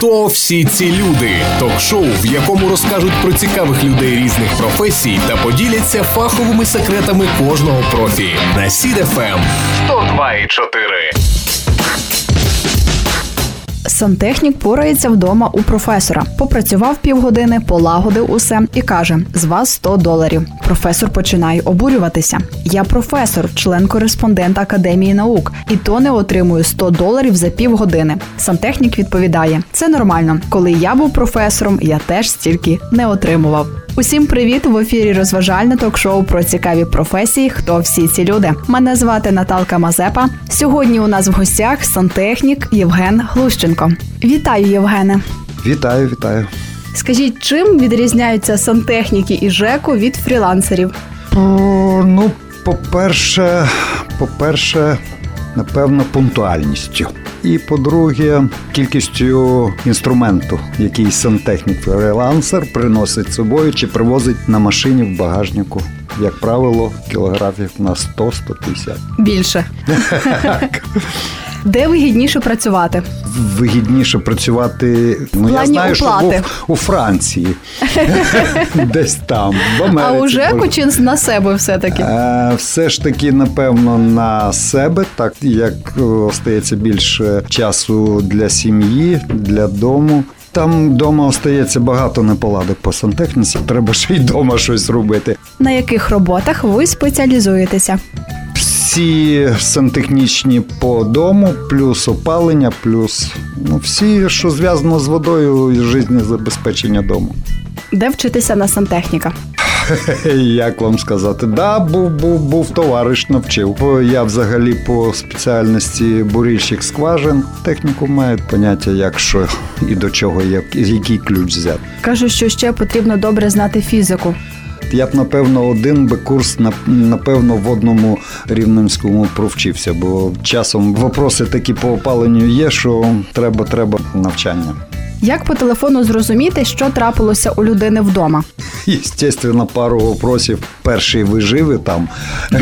Хто всі ці люди? Ток-шоу, в якому розкажуть про цікавих людей різних професій та поділяться фаховими секретами кожного профі. На Сід-ФМ 102,4. Сантехнік порається вдома у професора. Попрацював півгодини, полагодив усе і каже: з вас 100 доларів. Професор починає обурюватися. Я професор, член-кореспондент Академії наук, і то не отримую 100 доларів за півгодини. Сантехнік відповідає: це нормально. Коли я був професором, я теж стільки не отримував. Усім привіт! В ефірі розважальне ток-шоу про цікаві професії. Хто всі ці люди? Мене звати Наталка Мазепа. Сьогодні у нас в гостях сантехнік Євген Глущенко. Вітаю, Євгене! Вітаю, вітаю. Скажіть, чим відрізняються сантехніки і ЖЕКу від фрілансерів? О, ну, по-перше, по-перше, напевно, пунктуальністю. І по-друге, кількістю інструменту, який сантехнік фрилансер приносить з собою чи привозить на машині в багажнику. Як правило, кілографів на 100-150. Більше. Де вигідніше працювати? Вигідніше працювати. Ну я знаю, що був у Франції, десь там, в Америці. А у ЖЕКу чи на себе все-таки? Е, Все ж таки, напевно, на себе, так як е, остається більше часу для сім'ї, для дому. Там вдома остається багато неполадок по сантехніці. Треба ще й вдома щось робити. На яких роботах ви спеціалізуєтеся? Всі сантехнічні по дому, плюс опалення, плюс ну, всі, що зв'язано з водою і життєзабезпечення дому. Де вчитися на сантехніка? Як вам сказати? Да, був, був, був товариш, навчив. Я взагалі по спеціальності бурільщик скважин. Техніку мають поняття, як що і до чого, як, який ключ взяти. Кажуть, що ще потрібно добре знати фізику. Я б, напевно, один би курс напевно в одному рівненському провчився, бо часом вопроси такі по опаленню є, що треба, треба навчання. Як по телефону зрозуміти, що трапилося у людини вдома? Естественно, пару вопросів. Перший ви живі там,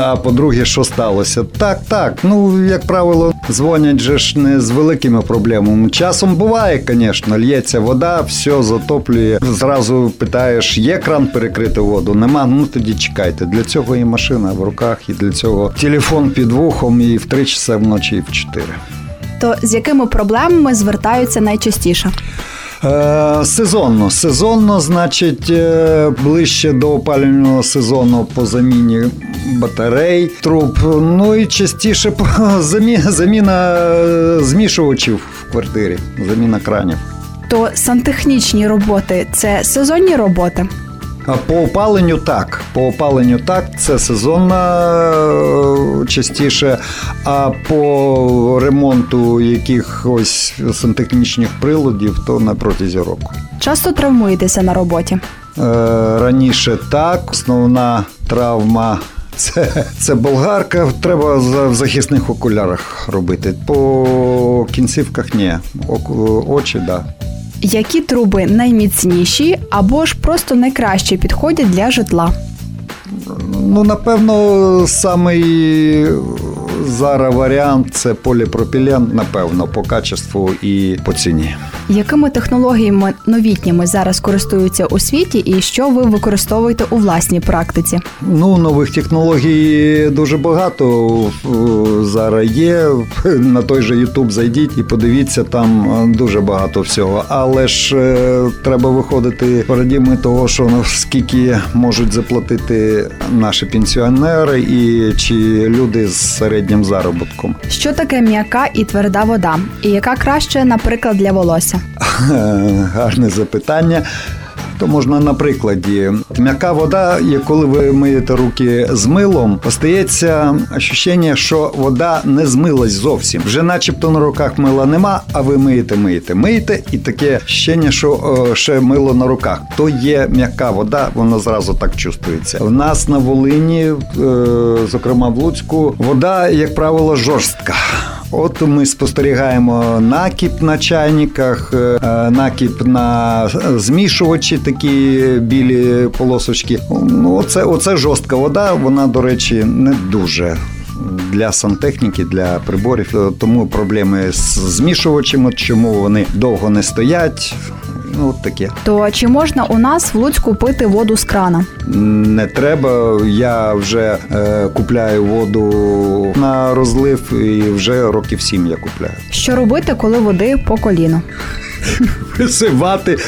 а по-друге, що сталося? Так, так. Ну, як правило, дзвонять же ж не з великими проблемами. Часом буває, звісно, лється вода, все затоплює. Зразу питаєш, є кран перекрити воду? Нема. Ну тоді чекайте. Для цього і машина в руках, і для цього телефон під вухом, і в три часа вночі, і в чотири. То з якими проблемами звертаються найчастіше? Е, сезонно. Сезонно, значить, е, ближче до опалювального сезону по заміні батарей, труб. Ну і частіше по замі- заміна е, змішувачів в квартирі, заміна кранів. То сантехнічні роботи це сезонні роботи. По опаленню так. По опаленню так, це сезонна е, частіше. А по ремонту якихось сантехнічних приладів, то на протязі року. Часто травмуєтеся на роботі. Е, Раніше так, основна травма. Це, це болгарка, треба в захисних окулярах робити. По кінцівках ні. Оку- Очі, так. Да. Які труби найміцніші або ж просто найкраще підходять для житла? Ну, напевно, самий зараз варіант це поліпропілен, напевно, по качеству і по ціні. Якими технологіями новітніми зараз користуються у світі, і що ви використовуєте у власній практиці? Ну, нових технологій дуже багато е, зараз є. На той же YouTube зайдіть і подивіться, там е, дуже багато всього. Але ж е, треба виходити парадігми того, що ну, скільки можуть заплатити наші пенсіонери і чи люди з середнім заробітком. Що таке м'яка і тверда вода? І яка краще, наприклад, для волосся? Гарне запитання. То можна на прикладі. М'яка вода, коли ви миєте руки з милом, остається ощущення, що вода не змилась зовсім. Вже начебто на руках мила нема, а ви миєте, миєте, миєте, і таке ощущення, що е, ще мило на руках. То є м'яка вода, вона зразу так чувствується. В нас на Волині, е, зокрема в Луцьку, вода, як правило, жорстка. От ми спостерігаємо накіп на чайниках, е, накіп на змішувачі, такі білі полосочки. Ну, оце, оце жорстка вода. Вона, до речі, не дуже для сантехніки, для приборів. Е, Тому проблеми з змішувачами, чому вони довго не стоять. Ну, от таке. То чи можна у нас в Луцьку пити воду з крана? Не треба. Я вже е, купляю воду на розлив і вже років сім я купляю. Що робити, коли води по коліно? Визивати,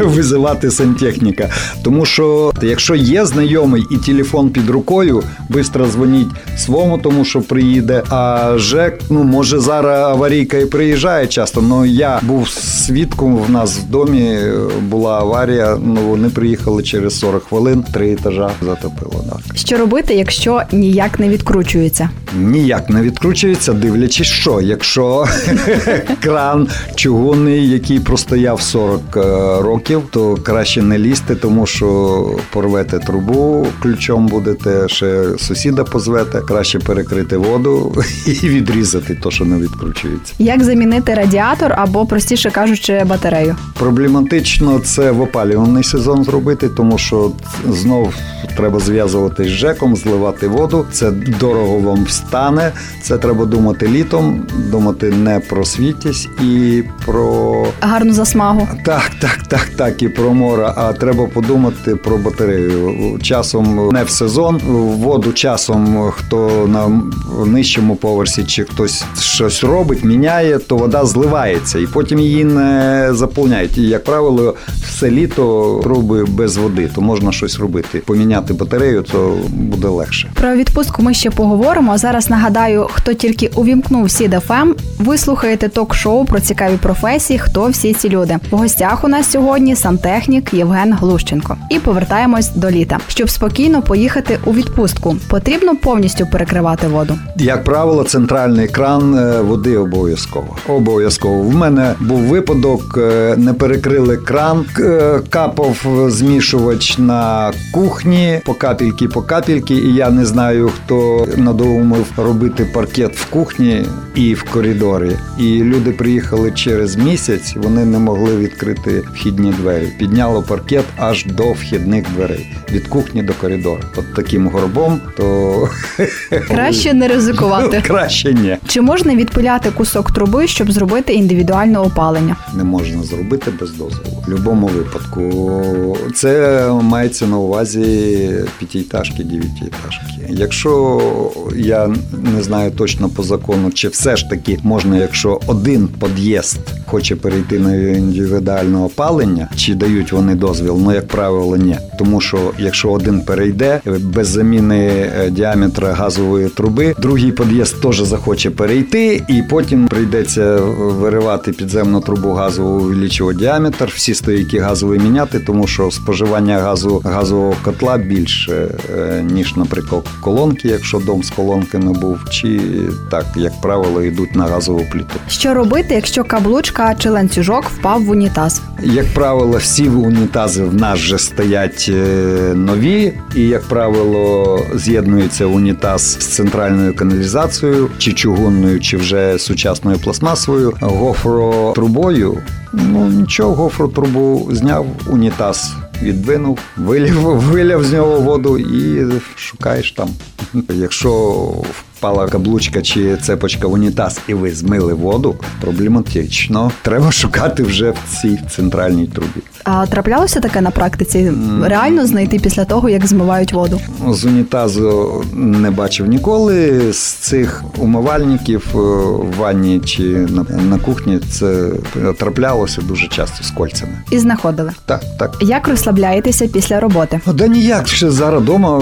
визивати сантехніка. Тому що якщо є знайомий і телефон під рукою, швидко дзвоніть свому, тому що приїде. А ЖЕК, ну може зараз аварійка і приїжджає часто. але я був свідком. В нас в домі була аварія. Ну вони приїхали через 40 хвилин, три етажа затопило. Так. Що робити, якщо ніяк не відкручується? Ніяк не відкручується, дивлячись, що якщо кран чугунний, який простояв 40 е, років, то краще не лізти, тому що порвете трубу, ключом будете, ще сусіда позвете. Краще перекрити воду і відрізати то, що не відкручується. Як замінити радіатор або, простіше кажучи, батарею? Проблематично це в опалювальний сезон зробити, тому що знов треба зв'язувати з ЖЕКом, зливати воду. Це дорого вам встане. Це треба думати літом, думати не про світість і про Гарну засмагу. так, так, так, так, і про море. А треба подумати про батарею. Часом не в сезон, воду часом хто на нижчому поверсі чи хтось щось робить, міняє, то вода зливається, і потім її не заповняють. І, як правило, все літо труби без води, то можна щось робити. Поміняти батарею, то буде легше. Про відпустку ми ще поговоримо. Зараз нагадаю, хто тільки увімкнув Сід ФМ, ви слухаєте ток-шоу про цікаві професії. Хто всі ці люди? В гостях у нас сьогодні сантехнік Євген Глущенко. І повертаємось до літа. Щоб спокійно поїхати у відпустку, потрібно повністю перекривати воду. Як правило, центральний кран е, води обов'язково. Обов'язково. В мене був випадок, е, не перекрили кран, е, капав змішувач на кухні по капельки, по капельки, і я не знаю, хто надумав робити паркет в кухні і в коридорі. І люди приїхали через місяць, вони не могли відкрити вхідні двері. Підняло паркет аж до вхідних дверей від кухні до коридору. От таким горбом, то Краще не ризикувати. краще ні. Чи можна відпиляти кусок труби, щоб зробити індивідуальне опалення? не можна зробити без дозволу. В будь-якому випадку це мається на увазі п'ятиэтажки, дев'ятиэтажки. Якщо я не знаю точно по закону, чи все ж таки можна, якщо один під'їзд хоче перейти на індивідуальне опалення, чи дають вони дозвіл, ну як правило, ні. Тому що якщо один перейде без заміни е, діаметра газової труби, другий під'їзд теж захоче перейти, і потім прийдеться виривати підземну трубу газову, увеличувати діаметр, всі стояки газові міняти, тому що споживання газу газового котла більше, е, ніж, наприклад, колонки, якщо дом з колонками був, чи так, як правило, йдуть на газову плиту. Що робити, якщо каблучка чи ланцюжок впав в унітаз? Як правило, всі унітази в нас вже стоять е, нові, і, як правило, з'єднується унітаз з центральною каналізацією, чи чугунною, чи вже сучасною пластмасовою, гофротрубою. Ну нічого, гофротрубу зняв, унітаз відвинув, вилів, виляв з нього воду і шукаєш там. Якщо впала каблучка чи цепочка в унітаз, і ви змили воду, проблематично. Треба шукати вже в цій центральній трубі. А траплялося таке на практиці? Реально знайти після того, як змивають воду? З унітазу не бачив ніколи. З цих умивальників е, в ванні чи на, на кухні це траплялося дуже часто з кольцями. І знаходили. Так, так. Як розслабляєтеся після роботи? Да ніяк ще зараз вдома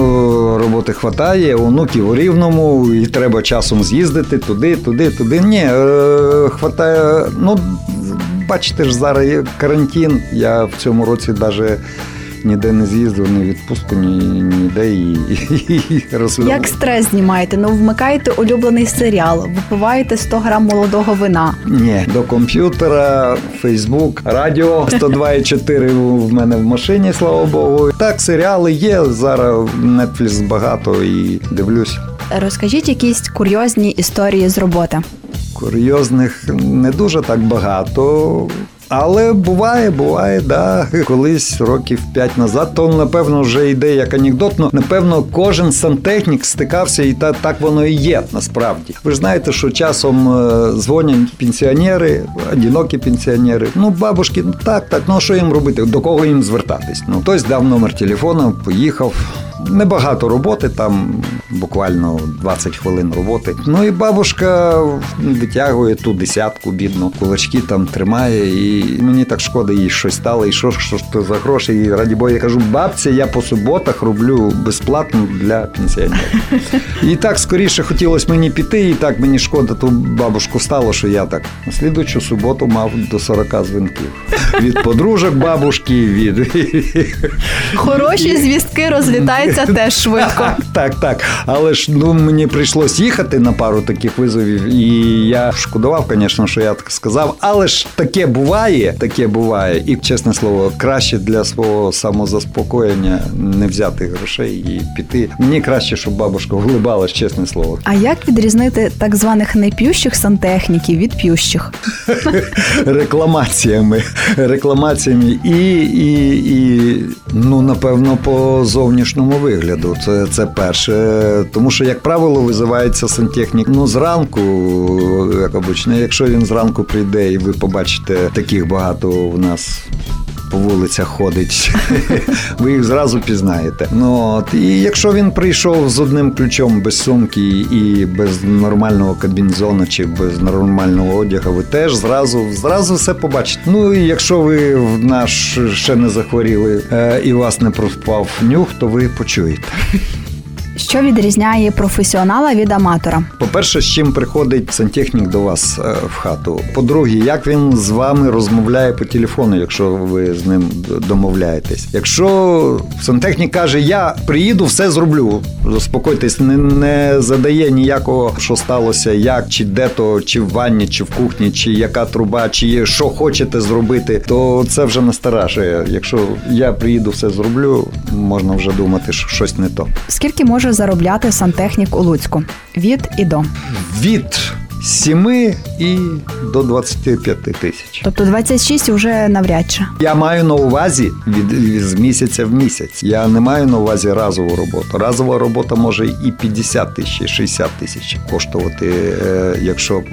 роботи хватає, онуків у рівному, і треба часом з'їздити туди, туди, туди. Ні, е, хватає. Ну, бачите ж, зараз є карантин. Я в цьому році навіть ніде не з'їздив, ні відпустку, ні, ніде і, і, і розслаб- Як стрес знімаєте? Ну вмикаєте улюблений серіал, випиваєте 100 грам молодого вина. Ні, до комп'ютера, Фейсбук, радіо 102,4 в мене в машині, слава Богу. Так, серіали є. Зараз Netflix багато і дивлюсь. Розкажіть якісь курйозні історії з роботи. Курйозних не дуже так багато. Але буває, буває, да. Колись років п'ять назад, то напевно вже йде як анекдот. Ну, напевно, кожен сантехнік стикався, і та, так воно і є насправді. Ви ж знаєте, що часом е, дзвонять пенсіонери, одинокі пенсіонери. Ну, бабушки, ну так, так, ну що їм робити? До кого їм звертатись? Ну, хтось дав номер телефону, поїхав. Небагато роботи, там буквально 20 хвилин роботи. Ну і бабушка витягує ту десятку, бідну, кулачки там тримає, і мені так шкода, їй щось стало, і що, що ж то за гроші. І раді Бога, я кажу, бабця, я по суботах роблю безплатно для пенсіонерів. І так скоріше хотілося мені піти, і так мені шкода ту бабушку стало, що я так на слідуючу суботу мав до 40 дзвінків. Від подружок бабушки, від Хороші звістки розлітаються теж швидко. Так, так. Але ж ну мені прийшлось їхати на пару таких визовів, і я шкодував, звісно, що я так сказав. Але ж таке буває, таке буває, і чесне слово, краще для свого самозаспокоєння не взяти грошей і піти. Мені краще, щоб бабушка вглибалась, чесне слово. А як відрізнити так званих неп'ющих сантехніків від п'ющих? Рекламаціями, рекламаціями і, і, і ну напевно по зовнішньому вигляду. Це, це перше. Тому що, як правило, визивається сантехнік ну зранку, як обично, якщо він зранку прийде і ви побачите таких багато в нас. По вулицях ходить, ви їх зразу пізнаєте. Ну от і якщо він прийшов з одним ключом без сумки і без нормального кабінзона чи без нормального одягу, ви теж зразу зразу все побачите. Ну і якщо ви в наш ще не захворіли е, і вас не проспав нюх, то ви почуєте. Що відрізняє професіонала від аматора? По-перше, з чим приходить сантехнік до вас е, в хату. По-друге, як він з вами розмовляє по телефону, якщо ви з ним домовляєтесь. Якщо сантехнік каже, я приїду, все зроблю. Заспокойтесь, не, не задає ніякого, що сталося, як, чи де то, чи в ванні, чи в кухні, чи яка труба, чи що хочете зробити, то це вже насторожує. Якщо я приїду, все зроблю, можна вже думати, що щось не то. Скільки може заробляти сантехнік у Луцьку? Від і до. від 7 і до 25 тисяч. Тобто 26 вже навряд чи. Я маю на увазі від з місяця в місяць. Я не маю на увазі разову роботу. Разова робота може і 50 тисяч, і 60 тисяч коштувати, е, якщо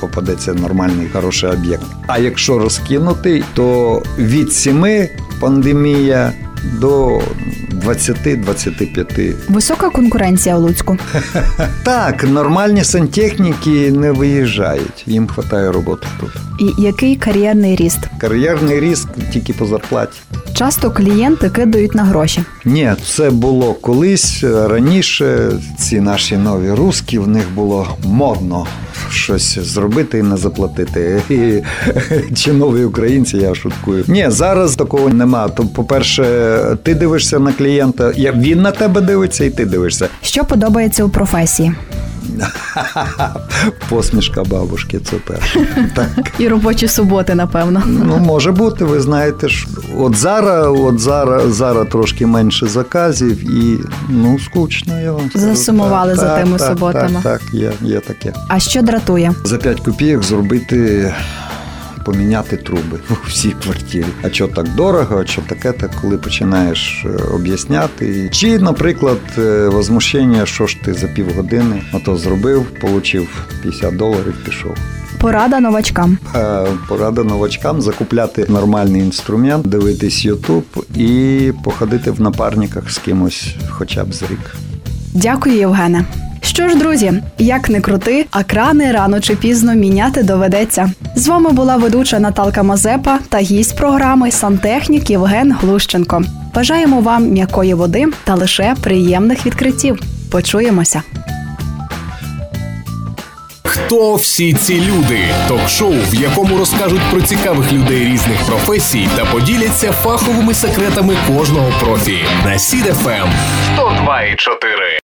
попадеться нормальний хороший об'єкт. А якщо розкинути, то від 7 пандемія до 20-25 Висока конкуренція у Луцьку. Так, нормальні сантехніки не виїжджають, їм вистачає роботи тут. І який кар'єрний ріст? Кар'єрний ріст тільки по зарплаті. Часто клієнти кидають на гроші. Ні, це було колись е, раніше. Ці наші нові руски, в них було модно щось зробити і не заплатити. І, чи нові українці, я шуткую. Ні, зараз такого нема. То, по-перше, ти дивишся на клієнта, я- він на тебе дивиться, і ти дивишся. Що подобається у професії? Посмішка бабушки, це перше. Так. І робочі суботи, напевно. Ну, може бути, ви знаєте ж. От зараз, от зараз, зараз трошки менше заказів і ну скучно, я вам скажу. Засумували за тими суботами. Так, так, є, є таке. А що дратує? За 5 копійок зробити. Поміняти труби у всій квартирі. А що так дорого, а що таке, так коли починаєш е, об'ясняти. Чи, наприклад, е, возмущення, що ж ти за півгодини, ото зробив, отримав 50 доларів, пішов. Порада новачкам. Е, Порада новачкам закупляти нормальний інструмент, дивитись Ютуб і походити в напарниках з кимось хоча б з рік. Дякую, Євгене. Що ж, друзі, як не крути, а крани рано чи пізно міняти доведеться. З вами була ведуча Наталка Мазепа та гість програми сантехнік Євген Глущенко. Бажаємо вам м'якої води та лише приємних відкриттів. Почуємося. Хто всі ці люди? Ток-шоу, в якому розкажуть про цікавих людей різних професій та поділяться фаховими секретами кожного профі. На Сід ФМ 102,4.